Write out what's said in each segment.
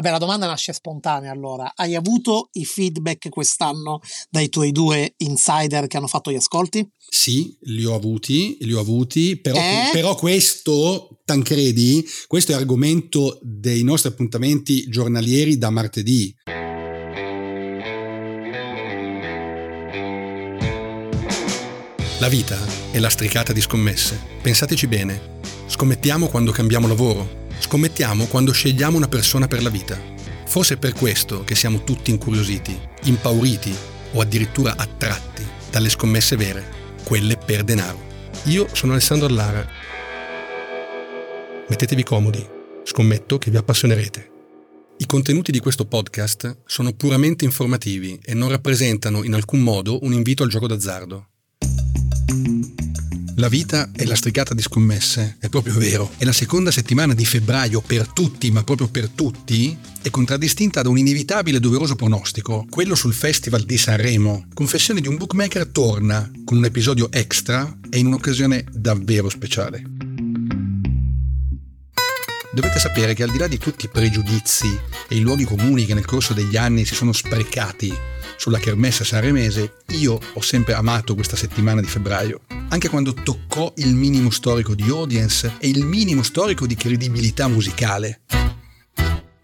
Vabbè, la domanda nasce spontanea allora. Hai avuto i feedback quest'anno dai tuoi due insider che hanno fatto gli ascolti? Sì, li ho avuti, li ho avuti, però, eh? però questo, Tancredi, questo è argomento dei nostri appuntamenti giornalieri da martedì. La vita è lastricata di scommesse. Pensateci bene. Scommettiamo quando cambiamo lavoro Scommettiamo quando scegliamo una persona per la vita. Forse è per questo che siamo tutti incuriositi, impauriti o addirittura attratti dalle scommesse vere, quelle per denaro. Io sono Alessandro Allara. Mettetevi comodi, scommetto che vi appassionerete. I contenuti di questo podcast sono puramente informativi e non rappresentano in alcun modo un invito al gioco d'azzardo. La vita è lastricata di scommesse, è proprio vero. E la seconda settimana di febbraio per tutti, ma proprio per tutti, è contraddistinta da un inevitabile e doveroso pronostico, quello sul Festival di Sanremo. Confessione di un bookmaker torna con un episodio extra e in un'occasione davvero speciale. Dovete sapere che al di là di tutti i pregiudizi e i luoghi comuni che nel corso degli anni si sono sprecati sulla kermesse sanremese, io ho sempre amato questa settimana di febbraio, anche quando toccò il minimo storico di audience e il minimo storico di credibilità musicale.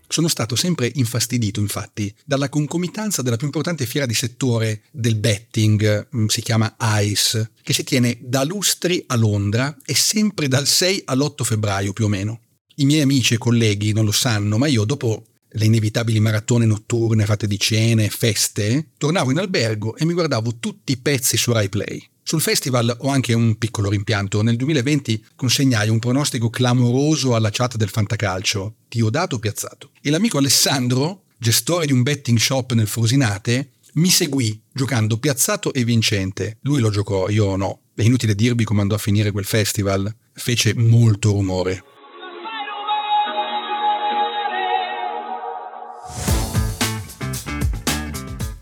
Sono stato sempre infastidito, infatti, dalla concomitanza della più importante fiera di settore del betting, mm, si chiama ICE, che si tiene da lustri a Londra e sempre dal 6 all'8 febbraio più o meno. I miei amici e colleghi non lo sanno, ma io dopo le inevitabili maratone notturne fatte di cene e feste, tornavo in albergo e mi guardavo tutti i pezzi su Rai Play. Sul festival ho anche un piccolo rimpianto. Nel 2020 consegnai un pronostico clamoroso alla chat del Fantacalcio, Diodato Piazzato. E l'amico Alessandro, gestore di un betting shop nel Frosinate, mi seguì giocando piazzato e vincente. Lui lo giocò, io no. È inutile dirvi come andò a finire quel festival. Fece molto rumore.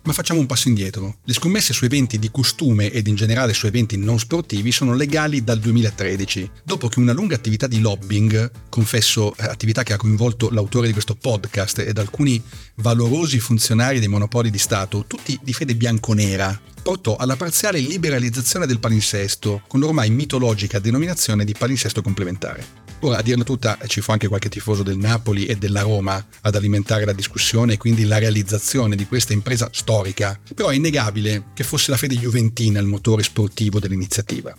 Ma facciamo un passo indietro. Le scommesse su eventi di costume ed in generale su eventi non sportivi sono legali dal 2013, dopo che una lunga attività di lobbying, confesso eh, attività che ha coinvolto l'autore di questo podcast ed alcuni valorosi funzionari dei monopoli di Stato, tutti di fede bianconera, portò alla parziale liberalizzazione del palinsesto, con l'ormai mitologica denominazione di palinsesto complementare. Ora, a dirla tutta, ci fu anche qualche tifoso del Napoli e della Roma ad alimentare la discussione e quindi la realizzazione di questa impresa storica, però è innegabile che fosse la fede juventina il motore sportivo dell'iniziativa.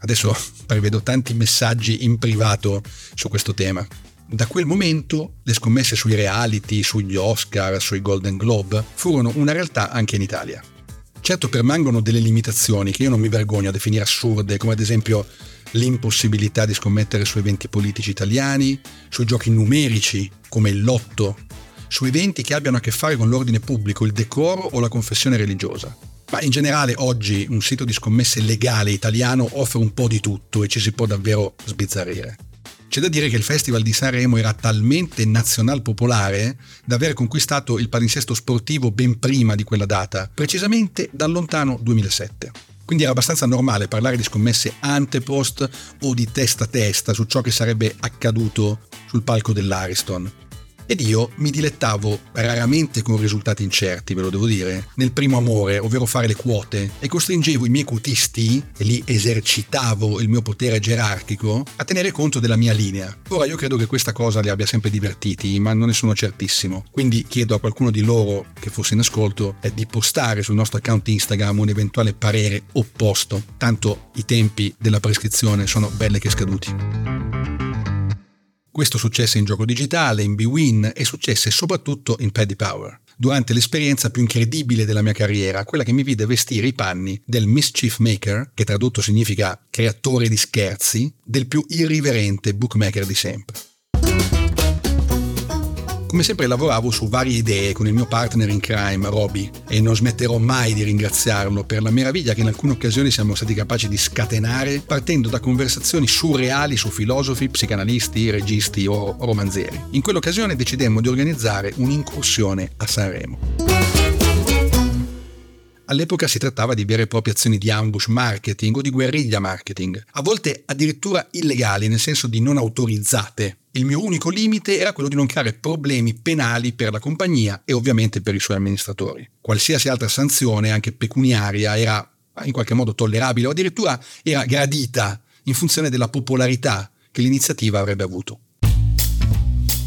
Adesso prevedo tanti messaggi in privato su questo tema. Da quel momento le scommesse sui reality, sugli Oscar, sui Golden Globe furono una realtà anche in Italia. Certo permangono delle limitazioni che io non mi vergogno a definire assurde, come ad esempio l'impossibilità di scommettere su eventi politici italiani, sui giochi numerici come il lotto, su eventi che abbiano a che fare con l'ordine pubblico, il decoro o la confessione religiosa. Ma in generale oggi un sito di scommesse legale italiano offre un po' di tutto e ci si può davvero sbizzarrire. C'è da dire che il Festival di Sanremo era talmente nazional popolare da aver conquistato il palinsesto sportivo ben prima di quella data, precisamente dal lontano 2007. Quindi era abbastanza normale parlare di scommesse antepost o di testa a testa su ciò che sarebbe accaduto sul palco dell'Ariston ed io mi dilettavo raramente con risultati incerti, ve lo devo dire, nel primo amore, ovvero fare le quote, e costringevo i miei cutisti, e lì esercitavo il mio potere gerarchico, a tenere conto della mia linea. Ora io credo che questa cosa li abbia sempre divertiti, ma non ne sono certissimo. Quindi chiedo a qualcuno di loro che fosse in ascolto eh, di postare sul nostro account Instagram un eventuale parere opposto, tanto i tempi della prescrizione sono belle che scaduti. Questo successe in gioco digitale, in BWin e successe soprattutto in Paddy Power, durante l'esperienza più incredibile della mia carriera, quella che mi vide vestire i panni del mischief maker, che tradotto significa creatore di scherzi, del più irriverente bookmaker di sempre. Come sempre lavoravo su varie idee con il mio partner in crime, Roby, e non smetterò mai di ringraziarlo per la meraviglia che in alcune occasioni siamo stati capaci di scatenare partendo da conversazioni surreali su filosofi, psicanalisti, registi o romanzieri. In quell'occasione decidemmo di organizzare un'incursione a Sanremo. All'epoca si trattava di vere e proprie azioni di ambush marketing o di guerriglia marketing, a volte addirittura illegali nel senso di non autorizzate Il mio unico limite era quello di non creare problemi penali per la compagnia e ovviamente per i suoi amministratori. Qualsiasi altra sanzione, anche pecuniaria, era in qualche modo tollerabile o addirittura era gradita in funzione della popolarità che l'iniziativa avrebbe avuto.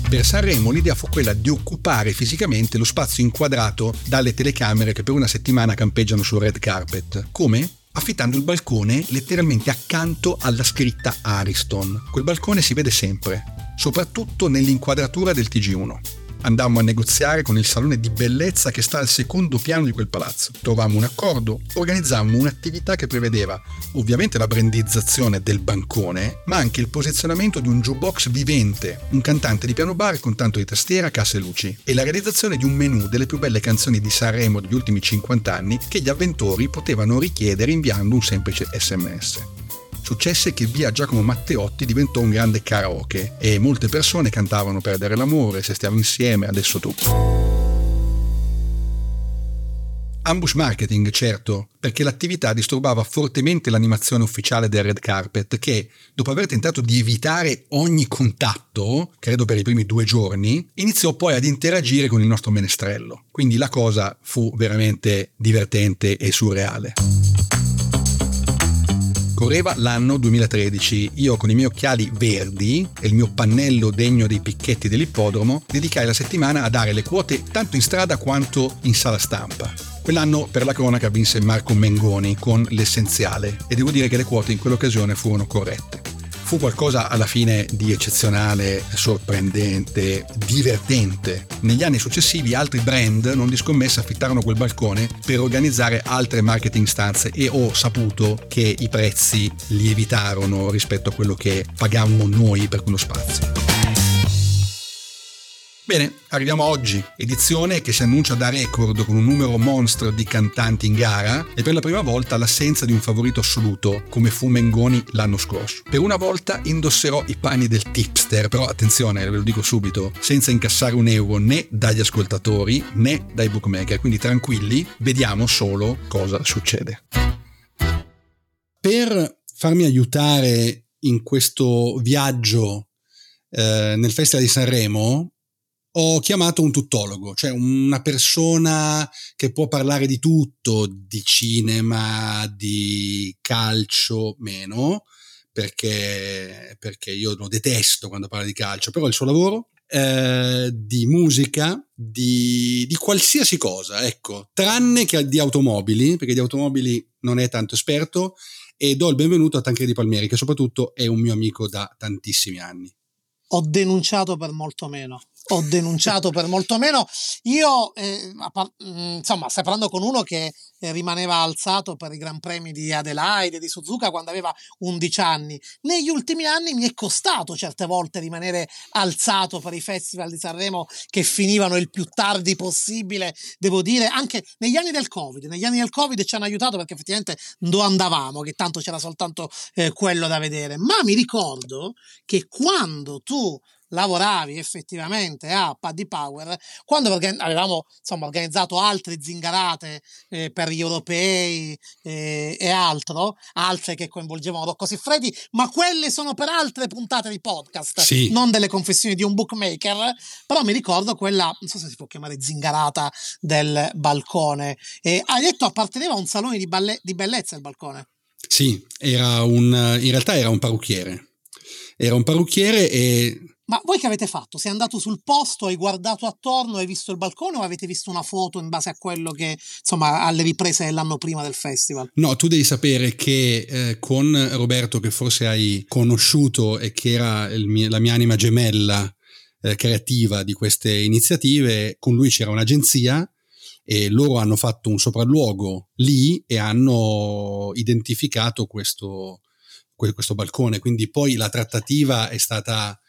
Per Sanremo l'idea fu quella di occupare fisicamente lo spazio inquadrato dalle telecamere che per una settimana campeggiano sul red carpet. Come? Affittando il balcone letteralmente accanto alla scritta Ariston. Quel balcone si vede sempre, soprattutto nell'inquadratura del TG1. Andammo a negoziare con il salone di bellezza che sta al secondo piano di quel palazzo. Trovammo un accordo, organizzammo un'attività che prevedeva ovviamente la brandizzazione del bancone, ma anche il posizionamento di un jukebox vivente, un cantante di piano bar con tanto di tastiera, casse e luci, e la realizzazione di un menù delle più belle canzoni di Sanremo degli ultimi 50 anni che gli avventori potevano richiedere inviando un semplice sms successe che via Giacomo Matteotti diventò un grande karaoke e molte persone cantavano Perdere l'amore, Se stiamo insieme, adesso tu. Ambush marketing, certo, perché l'attività disturbava fortemente l'animazione ufficiale del red carpet che, dopo aver tentato di evitare ogni contatto, credo per i primi due giorni, iniziò poi ad interagire con il nostro menestrello. Quindi la cosa fu veramente divertente e surreale. Correva l'anno 2013. Io con i miei occhiali verdi e il mio pannello degno dei picchetti dell'ippodromo dedicai la settimana a dare le quote tanto in strada quanto in sala stampa. Quell'anno per la cronaca vinse Marco Mengoni con l'essenziale e devo dire che le quote in quell'occasione furono corrette fu qualcosa alla fine di eccezionale, sorprendente, divertente. Negli anni successivi altri brand non di scommessa affittarono quel balcone per organizzare altre marketing stanze e ho saputo che i prezzi lievitarono rispetto a quello che pagavamo noi per quello spazio. Bene, arriviamo a oggi, edizione che si annuncia da record con un numero monstro di cantanti in gara e per la prima volta l'assenza di un favorito assoluto come fu Mengoni l'anno scorso. Per una volta indosserò i panni del tipster, però attenzione, ve lo dico subito, senza incassare un euro né dagli ascoltatori né dai bookmaker, quindi tranquilli, vediamo solo cosa succede. Per farmi aiutare in questo viaggio eh, nel Festival di Sanremo, ho chiamato un tuttologo, cioè una persona che può parlare di tutto, di cinema, di calcio, meno, perché, perché io lo detesto quando parla di calcio, però il suo lavoro, eh, di musica, di, di, qualsiasi cosa, ecco, tranne che di automobili, perché di automobili non è tanto esperto, e do il benvenuto a Tancredi Palmieri, che soprattutto è un mio amico da tantissimi anni. Ho denunciato per molto meno ho denunciato per molto meno. Io, eh, mm, insomma, stai parlando con uno che eh, rimaneva alzato per i Gran Premi di Adelaide, di Suzuka quando aveva 11 anni. Negli ultimi anni mi è costato certe volte rimanere alzato per i festival di Sanremo che finivano il più tardi possibile, devo dire, anche negli anni del Covid. Negli anni del Covid ci hanno aiutato perché effettivamente non andavamo, che tanto c'era soltanto eh, quello da vedere. Ma mi ricordo che quando tu lavoravi effettivamente a Paddy Power quando avevamo insomma, organizzato altre zingarate eh, per gli europei eh, e altro, altre che coinvolgevano Rocco Siffredi, ma quelle sono per altre puntate di podcast, sì. non delle confessioni di un bookmaker, però mi ricordo quella, non so se si può chiamare zingarata del balcone, e hai detto apparteneva a un salone di, balle- di bellezza il balcone. Sì, era un, in realtà era un parrucchiere. Era un parrucchiere e ma voi che avete fatto? Sei andato sul posto, hai guardato attorno, hai visto il balcone o avete visto una foto in base a quello che, insomma, alle riprese dell'anno prima del festival? No, tu devi sapere che eh, con Roberto, che forse hai conosciuto e che era mio, la mia anima gemella eh, creativa di queste iniziative, con lui c'era un'agenzia e loro hanno fatto un sopralluogo lì e hanno identificato questo, questo balcone. Quindi poi la trattativa è stata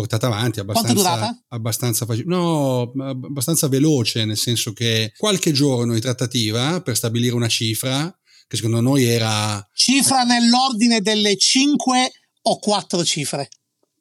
portata avanti abbastanza, abbastanza, no, abbastanza veloce, nel senso che qualche giorno di trattativa per stabilire una cifra che secondo noi era... Cifra nell'ordine delle 5 o 4 cifre?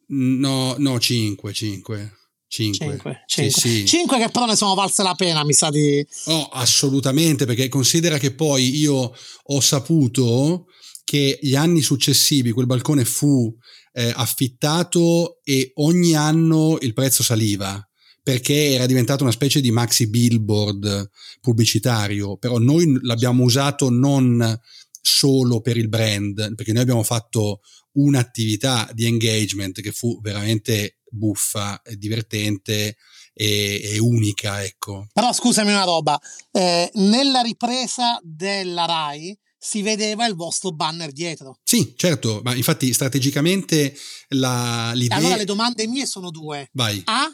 No, no, 5, 5. 5. 5, 5. Sì, sì. 5 che però ne sono valse la pena, mi sa di... Oh, assolutamente, perché considera che poi io ho saputo che gli anni successivi quel balcone fu eh, affittato e ogni anno il prezzo saliva perché era diventato una specie di maxi billboard pubblicitario, però noi l'abbiamo usato non solo per il brand, perché noi abbiamo fatto un'attività di engagement che fu veramente buffa divertente e, e unica, ecco. Però scusami una roba, eh, nella ripresa della RAI si vedeva il vostro banner dietro. Sì, certo, ma infatti strategicamente la, l'idea... Allora le domande mie sono due. Vai. A,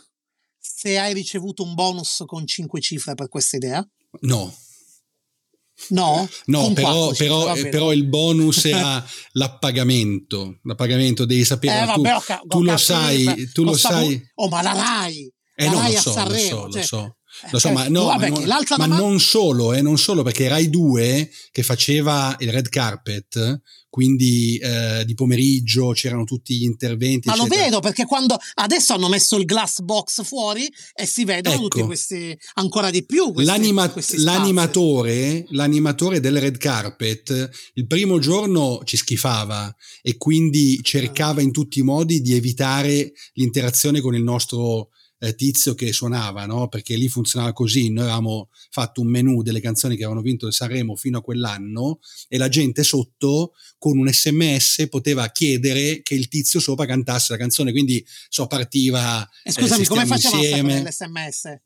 se hai ricevuto un bonus con 5 cifre per questa idea? No. No, no però, però, però, il bonus era l'appagamento. L'appagamento devi sapere. Eh, tu, vabbè, okay, tu lo sai. Tu lo sai. Oh, ma la Rai! Eh no, lo so, Sanremo, lo so, cioè, lo so. Lo so, ma, eh, no, vabbè, ma, non, ma domanda... non solo, eh, non solo, perché Rai 2 che faceva il red carpet, quindi eh, di pomeriggio c'erano tutti gli interventi. Ma eccetera. lo vedo perché quando adesso hanno messo il glass box fuori e si vedono Ecco. tutti questi ancora di più. Questi, L'anima- questi l'animatore, l'animatore del red carpet il primo giorno ci schifava e quindi cercava in tutti i modi di evitare l'interazione con il nostro eh, tizio che suonava, no? perché lì funzionava così, noi avevamo fatto un menu delle canzoni che avevano vinto il Sanremo fino a quell'anno e la gente sotto con un sms poteva chiedere che il tizio sopra cantasse la canzone, quindi so partiva E scusami, eh, come a insieme. l'SMS?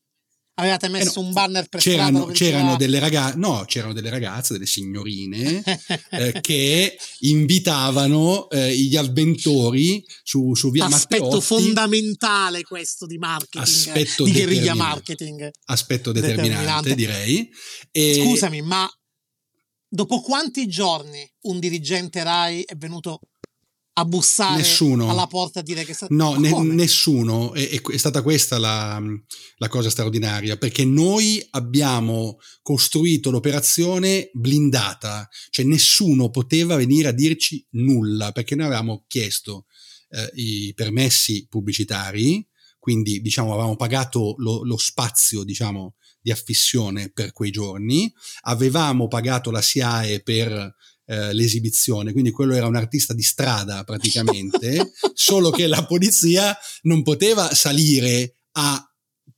Avevate messo Eh no, un banner per c'erano, c'erano delle ragazze, no, c'erano delle ragazze, delle signorine eh, che invitavano eh, gli avventori su, su via Aspetto Matteotti, fondamentale questo di marketing, Aspetto di guerriglia marketing. aspetto determinante, Determinante. direi. E Scusami, ma dopo quanti giorni un dirigente Rai è venuto a bussare Nessuno. alla porta a dire che sta... No, ne- nessuno, e è stata questa la, la cosa straordinaria, perché noi abbiamo costruito l'operazione blindata, cioè nessuno poteva venire a dirci nulla, perché noi avevamo chiesto eh, i permessi pubblicitari, quindi diciamo avevamo pagato lo, lo spazio, diciamo, di affissione per quei giorni, avevamo pagato la SIAE per eh, l'esibizione, quindi quello era un artista di strada praticamente, solo che la polizia non poteva salire a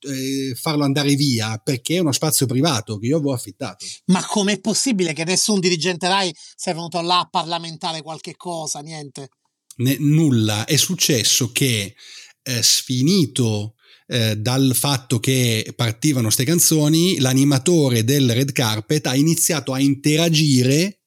eh, farlo andare via perché è uno spazio privato che io avevo affittato. Ma com'è possibile che nessun dirigente Rai sia venuto là a parlamentare qualche cosa? Niente. Ne- nulla. È successo che eh, sfinito eh, dal fatto che partivano queste canzoni, l'animatore del red carpet ha iniziato a interagire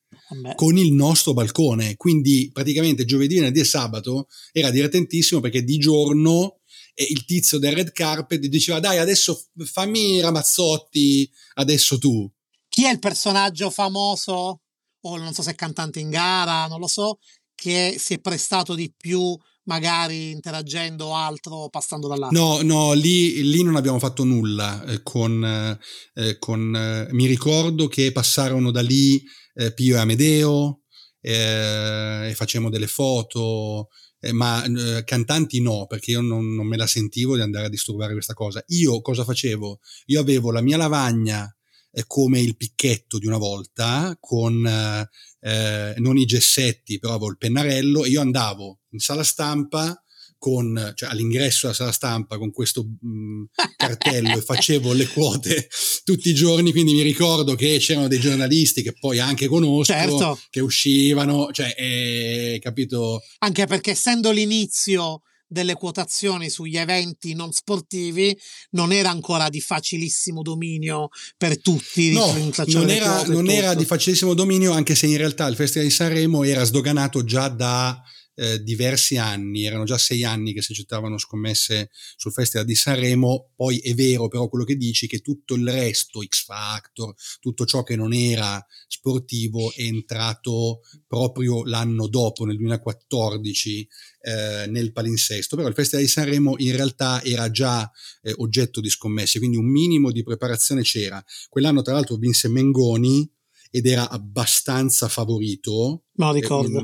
Con il nostro balcone. Quindi praticamente giovedì, venerdì e sabato era divertentissimo perché di giorno eh, il tizio del red carpet diceva dai adesso fammi Ramazzotti, adesso tu. Chi è il personaggio famoso, o non so se è cantante in gara, non lo so, che si è prestato di più magari interagendo o altro passando da là? No, no, lì, lì non abbiamo fatto nulla eh, con, eh, con eh, mi ricordo che passarono da lì eh, Pio e Amedeo eh, e facevamo delle foto, eh, ma eh, cantanti no, perché io non, non me la sentivo di andare a disturbare questa cosa. Io cosa facevo? Io avevo la mia lavagna eh, come il picchetto di una volta, con eh, non i gessetti, però avevo il pennarello, e io andavo in sala stampa con, cioè all'ingresso della sala stampa con questo mh, cartello e facevo le quote tutti i giorni, quindi mi ricordo che c'erano dei giornalisti che poi anche conosco, Certo. che uscivano, cioè, eh, capito? Anche perché essendo l'inizio delle quotazioni sugli eventi non sportivi non era ancora di facilissimo dominio per tutti. No, non era, non era di facilissimo dominio, anche se in realtà il Festival di Sanremo era sdoganato già da eh, diversi anni, erano già sei anni che si accettavano scommesse sul Festival di Sanremo, poi è vero però quello che dici che tutto il resto, X Factor, tutto ciò che non era sportivo è entrato proprio l'anno dopo, nel 2014, eh, nel palinsesto, però il Festival di Sanremo in realtà era già eh, oggetto di scommesse, quindi un minimo di preparazione c'era. Quell'anno tra l'altro vinse Mengoni ed era abbastanza favorito, lo eh, ricordo.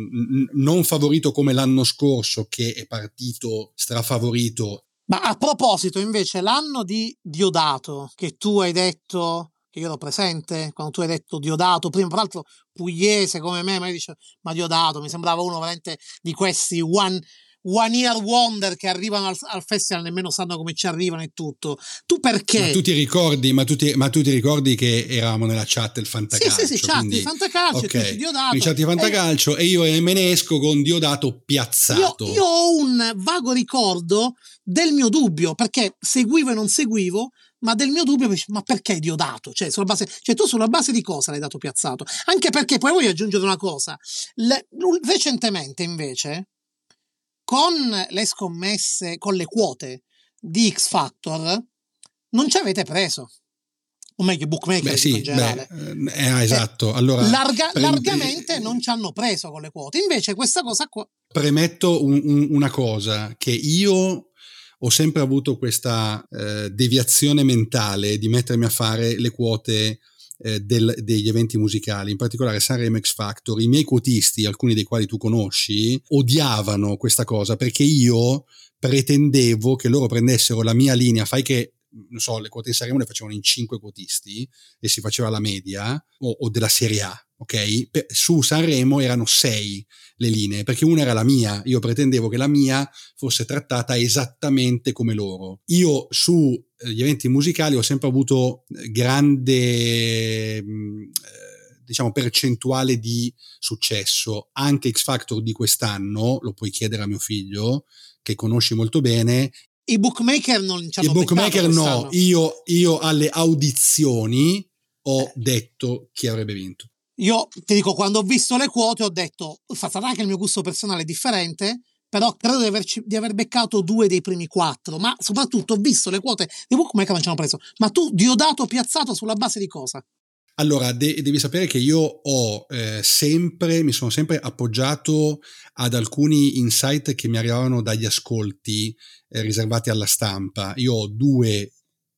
non favorito come l'anno scorso che è partito strafavorito. Ma a proposito, invece, l'anno di Diodato, che tu hai detto che io ero presente quando tu hai detto Diodato, prima peraltro pugliese come me, ma io dicevo, ma Diodato mi sembrava uno veramente di questi one, one year wonder che arrivano al, al, festival nemmeno sanno come ci arrivano e tutto. Tu perché? Ma tu ti ricordi, ma tu ti, ma tu ti ricordi che eravamo nella chat del fantacalcio? Sì, sì, sì, chat quindi, di fantacalcio, okay. Diodato. chat di fantacalcio e, e io me ne esco con Diodato piazzato. Io, io ho un vago ricordo del mio dubbio, perché seguivo e non seguivo, ma del mio dubbio, ma perché Diodato? Cioè, sulla base, cioè, tu sulla base di cosa l'hai dato piazzato? Anche perché poi voglio aggiungere una cosa. Le, recentemente, invece, con le scommesse, con le quote di X Factor, non ci avete preso. O meglio, bookmaker beh, sì, in generale. Beh, eh, esatto. Allora, Larga, prendi... largamente non ci hanno preso con le quote. Invece, questa cosa qua. Premetto un, un, una cosa: che io ho sempre avuto questa eh, deviazione mentale di mettermi a fare le quote eh, del, degli eventi musicali, in particolare Sanremo X Factor. I miei quotisti, alcuni dei quali tu conosci, odiavano questa cosa perché io pretendevo che loro prendessero la mia linea, fai che non so, le quote in Sanremo le facevano in cinque quotisti e si faceva la media o, o della Serie A, ok? Per, su Sanremo erano sei le linee, perché una era la mia, io pretendevo che la mia fosse trattata esattamente come loro. Io sugli eh, eventi musicali ho sempre avuto grande... Mh, eh, diciamo percentuale di successo anche X Factor di quest'anno lo puoi chiedere a mio figlio che conosci molto bene i bookmaker non ci hanno I bookmaker no, io, io, alle audizioni ho eh. detto chi avrebbe vinto. Io ti dico, quando ho visto le quote ho detto, sarà che il mio gusto personale differente, però credo di, averci, di aver beccato due dei primi quattro, ma soprattutto ho visto le quote di bookmaker ci hanno preso. Ma tu Diodato piazzato sulla base di cosa? Allora, de- devi sapere che io ho eh, sempre, mi sono sempre appoggiato ad alcuni insight che mi arrivavano dagli ascolti eh, riservati alla stampa. Io ho due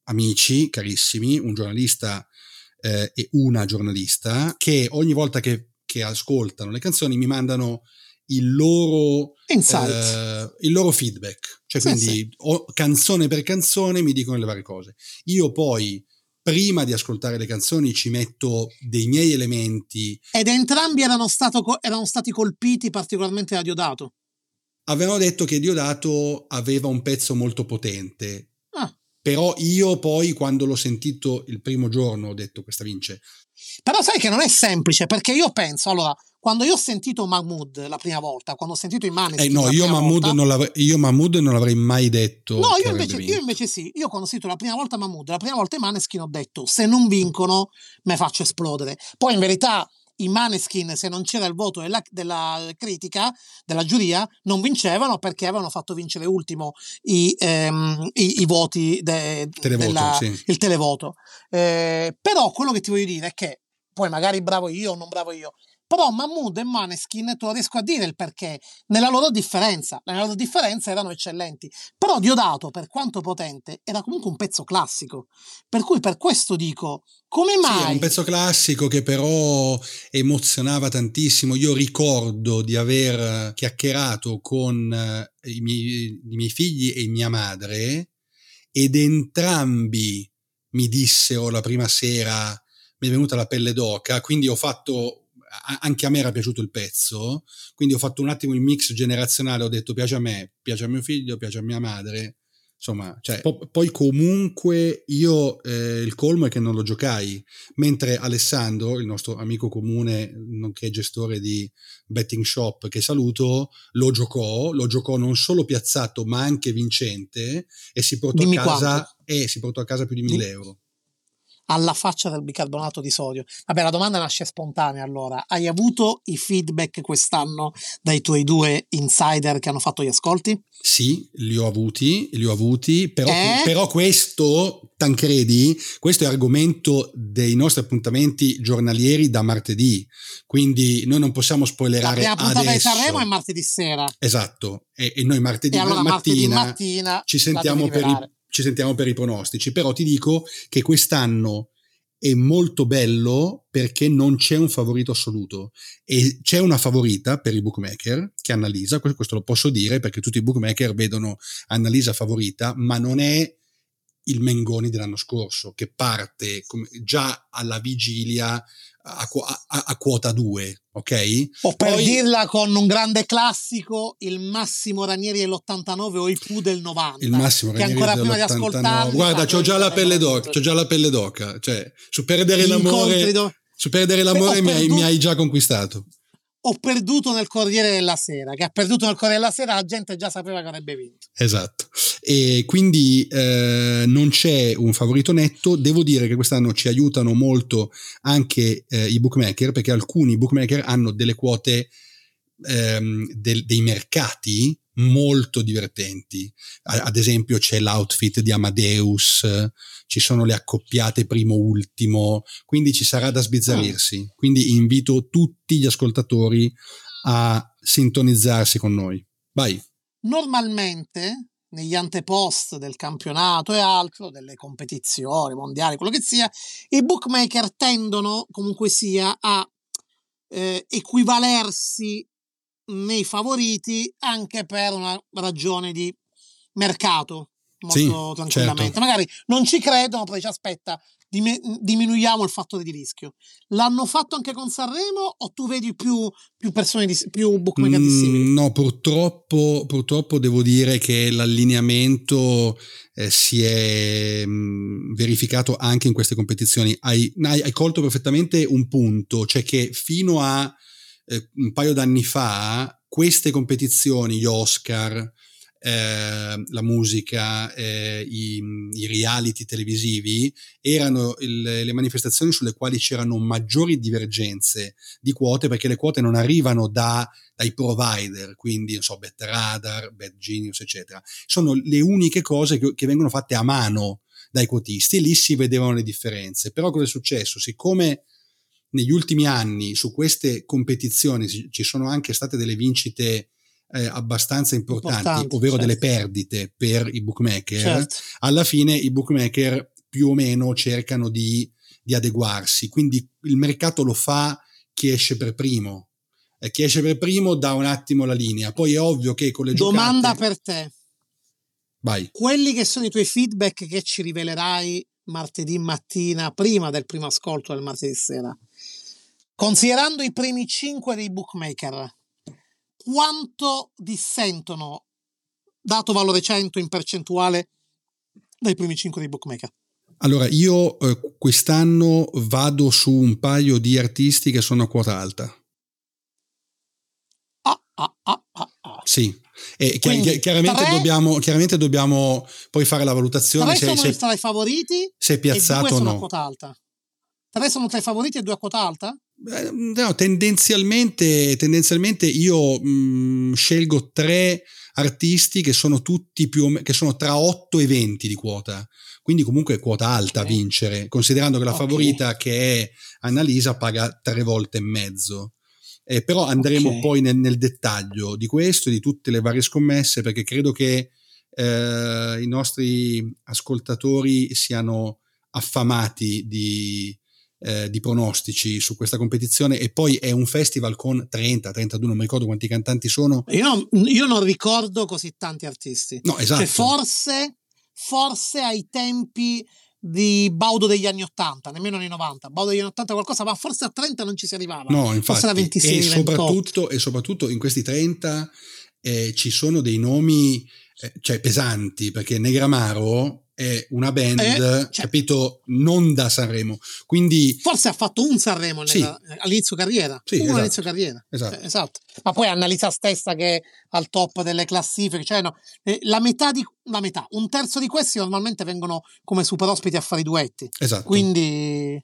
amici carissimi, un giornalista eh, e una giornalista, che ogni volta che, che, ascoltano le canzoni mi mandano il loro, eh, il loro feedback. Cioè, sì, quindi sì. O, canzone per canzone mi dicono le varie cose. Io poi prima di ascoltare le canzoni ci metto dei miei elementi. Ed entrambi erano, stato, erano stati colpiti particolarmente da Diodato. Avevano detto che Diodato aveva un pezzo molto potente. Però io poi quando l'ho sentito il primo giorno ho detto questa vince. Però sai che non è semplice perché io penso, allora, quando io ho sentito Mahmood la prima volta, quando ho sentito i Maneskin eh no, io Mahmood, volta, non l'avrei, io Mahmood non l'avrei mai detto. No, io invece, io invece, sì. Io quando ho sentito la prima volta Mahmood, la prima volta i Maneskin ho detto se non vincono me faccio esplodere. Poi in verità i Maneskin, se non c'era il voto della, della, critica, della giuria, non vincevano perché avevano fatto vincere ultimo i, ehm, i, i voti, de, televoto, della, sì. il televoto. Eh, però quello che ti voglio dire è che, poi magari bravo io o non bravo io, però Mahmood e Maneskin te lo riesco a dire il perché, nella loro differenza, nella loro differenza erano eccellenti, però Diodato, per quanto potente, era comunque un pezzo classico, per cui per questo dico, come mai... Sì, un pezzo classico che però emozionava tantissimo, io ricordo di aver chiacchierato con eh, i miei, i miei figli e mia madre ed entrambi mi dissero la prima sera mi è venuta la pelle d'oca, quindi ho fatto anche a me era piaciuto il pezzo, quindi ho fatto un attimo il mix generazionale, ho detto piace a me, piace a mio figlio, piace a mia madre, insomma, cioè, po- poi comunque io eh, il colmo è che non lo giocai, mentre Alessandro, il nostro amico comune, nonché gestore di betting shop che saluto, lo giocò, lo giocò non solo piazzato ma anche vincente e si portò, a casa, e si portò a casa più di 1000 euro alla faccia del bicarbonato di sodio. Vabbè, la domanda nasce spontanea allora. Hai avuto i feedback quest'anno dai tuoi due insider che hanno fatto gli ascolti? Sì, li ho avuti, li ho avuti, però, eh? però questo, Tancredi, questo è argomento dei nostri appuntamenti giornalieri da martedì, quindi noi non possiamo spoilerare La prima puntata di Sanremo è martedì sera. Esatto, e, e noi martedì, e allora, mattina, martedì mattina ci sentiamo per i ci sentiamo per i pronostici, però ti dico che quest'anno è molto bello perché non c'è un favorito assoluto. E c'è una favorita per i bookmaker che Annalisa, questo lo posso dire perché tutti i bookmaker vedono Annalisa favorita, ma non è il Mengoni dell'anno scorso, che parte già alla vigilia a, a, a quota 2, ok? O per Poi, dirla con un grande classico, il Massimo Ranieri dell'89 o i Pooh del 90. Il Massimo Ranieri che ancora prima di ascoltarli... Guarda, c'ho già la pelle d'oca, c'ho già la pelle d'oca, cioè, su perdere l'amore... Do... Su perdere l'amore mi hai, mi hai già conquistato ho perduto nel Corriere della Sera, che ha perduto nel Corriere della Sera, la gente già sapeva che avrebbe vinto. Esatto. E quindi eh, non c'è un favorito netto. Devo dire che quest'anno ci aiutano molto anche eh, i bookmaker, perché alcuni bookmaker hanno delle quote ehm, del, dei mercati molto divertenti. Ad esempio c'è l'outfit di Amadeus, ci sono le accoppiate primo-ultimo, quindi ci sarà da sbizzarrirsi. Quindi invito tutti gli ascoltatori a sintonizzarsi con noi. Vai. Normalmente negli antepost del campionato e altro, delle competizioni mondiali, quello che sia, i bookmaker tendono comunque sia a eh, equivalersi nei favoriti anche per una ragione di mercato molto sì, tranquillamente. Certo. Magari non ci credono, poi ci aspetta, diminuiamo il fattore di rischio. L'hanno fatto anche con Sanremo o tu vedi più, più persone, di, più bookmaker mm, simili? No, purtroppo, purtroppo devo dire che l'allineamento eh, si è mh, mm, verificato anche in queste competizioni. Hai, hai, hai colto perfettamente un punto, cioè che fino a eh, un paio d'anni fa queste competizioni, gli Oscar, eh, la musica, eh, i, i, reality televisivi, erano il, le manifestazioni sulle quali c'erano maggiori divergenze di quote perché le quote non arrivano da, dai provider, quindi non so, BetRadar, BetGenius, eccetera. Sono le uniche cose che, che vengono fatte a mano dai quotisti e lì si vedevano le differenze. Però cosa è successo? Siccome negli ultimi anni su queste competizioni ci sono anche state delle vincite eh, abbastanza importanti, Importante, ovvero certo. delle perdite per i bookmaker, certo. alla fine i bookmaker più o meno cercano di, di, adeguarsi. Quindi il mercato lo fa chi esce per primo. E chi esce per primo dà un attimo la linea. Poi è ovvio che con le Domanda giocate... per te. Vai. Quelli che sono i tuoi feedback che ci rivelerai martedì mattina, prima del primo ascolto del martedì sera, considerando i primi 5 dei bookmaker, quanto dissentono, dato valore 100 in percentuale, dai primi 5 dei bookmaker? Allora, io eh, quest'anno vado su un paio di artisti che sono a quota alta. Ah, ah, ah, ah, ah. Sì, e chi- chiaramente, tre, dobbiamo, chiaramente, dobbiamo, poi fare la valutazione. Tre se, sono se, tra i favoriti se è piazzato o no. a quota alta. Tre sono tra i favoriti e due a quota alta? No, tendenzialmente, tendenzialmente io mh, mm, scelgo tre artisti che sono tutti più o meno, che sono tra 8 e 20 di quota. Quindi comunque è quota alta a vincere, considerando che la okay. favorita che è Annalisa paga tre volte e mezzo. Eh, però andremo okay. poi nel, nel, dettaglio di questo e di tutte le varie scommesse perché credo che eh, i nostri ascoltatori siano affamati di, eh, di pronostici su questa competizione e poi è un festival con 30, 32, non mi ricordo quanti cantanti sono. Io, io non ricordo così tanti artisti. No, esatto. Cioè, forse, forse ai tempi di Baudo degli anni 80, nemmeno nei 90, Baudo degli anni 80 qualcosa, ma forse a 30 non ci si arrivava. No, infatti. Forse a 26, e, soprattutto, e soprattutto in questi 30 eh, ci sono dei nomi eh, cioè pesanti, perché Negramaro è una band, eh, cioè, capito, non da Sanremo. Quindi forse ha fatto un Sanremo sì. all'inizio carriera, sì, esatto. all'inizio carriera. Esatto. Cioè, esatto. Ma poi Annalisa stessa che è al top delle classifiche, cioè no, eh, la metà di la metà, un terzo di questi normalmente vengono come super ospiti a fare i duetti. Esatto. Quindi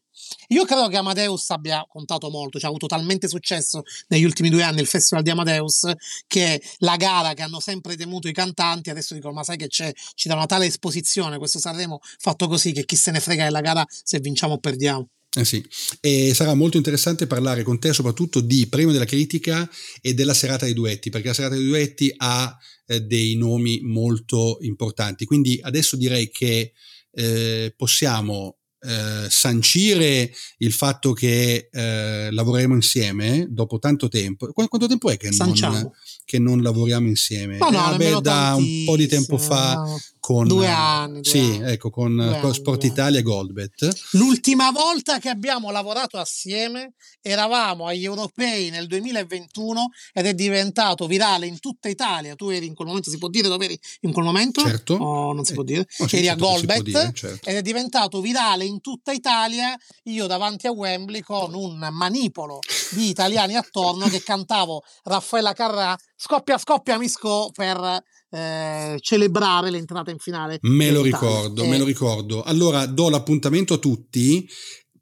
io credo che Amadeus abbia contato molto, cioè ha avuto talmente successo negli ultimi due anni il festival di Amadeus che la gara che hanno sempre temuto i cantanti adesso dicono ma sai che c'è, ci dà una tale esposizione questo Sanremo fatto così che chi se ne frega della gara se vinciamo o perdiamo. Eh sì, e sarà molto interessante parlare con te soprattutto di premio della critica e della serata dei duetti, perché la serata dei duetti ha eh, dei nomi molto importanti. Quindi adesso direi che eh, possiamo eh, sancire il fatto che eh, lavoreremo insieme dopo tanto tempo. Qu- quanto tempo è che non, che non lavoriamo insieme? No, no, eh, beh, da un po' di tempo fa. Con due anni. Due sì, anni. ecco, con, con Sport Italia e Goldbet. L'ultima volta che abbiamo lavorato assieme eravamo agli europei nel 2021 ed è diventato virale in tutta Italia. Tu eri in quel momento, si può dire dove eri in quel momento? Certo. O non si può dire? Oh, eri a Goldbet dire, certo. ed è diventato virale in tutta Italia. Io davanti a Wembley con un manipolo di italiani attorno che cantavo Raffaella Carrà scoppia scoppia misco per eh, celebrare l'entrata in finale. Me lo ricordo, eh. me lo ricordo. Allora do l'appuntamento a tutti.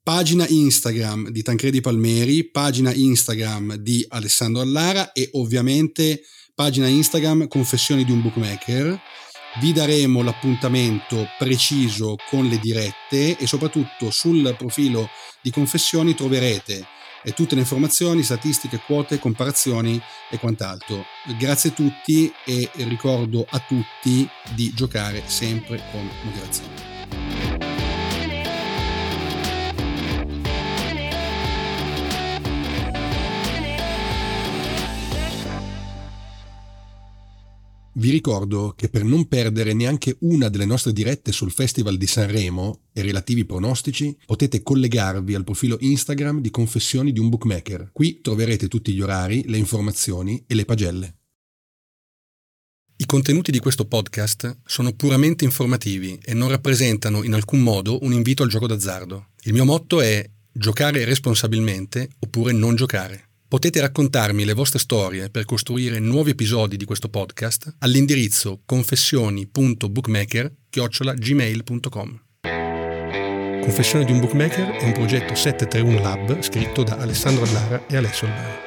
Pagina Instagram di Tancredi Palmeri, pagina Instagram di Alessandro Allara e ovviamente pagina Instagram Confessioni di un bookmaker. Vi daremo l'appuntamento preciso con le dirette e soprattutto sul profilo di Confessioni troverete e tutte le informazioni, statistiche, quote, comparazioni e quant'altro. Grazie a tutti e ricordo a tutti di giocare sempre con moderazione. Vi ricordo che per non perdere neanche una delle nostre dirette sul Festival di Sanremo e relativi pronostici, potete collegarvi al profilo Instagram di Confessioni di un Bookmaker. Qui troverete tutti gli orari, le informazioni e le pagelle. I contenuti di questo podcast sono puramente informativi e non rappresentano in alcun modo un invito al gioco d'azzardo. Il mio motto è giocare responsabilmente oppure non giocare. Potete raccontarmi le vostre storie per costruire nuovi episodi di questo podcast all'indirizzo confessioni.bookmaker.gmail.com Confessioni di un Bookmaker è un progetto 731 Lab scritto da Alessandro Allara e Alessio Albano.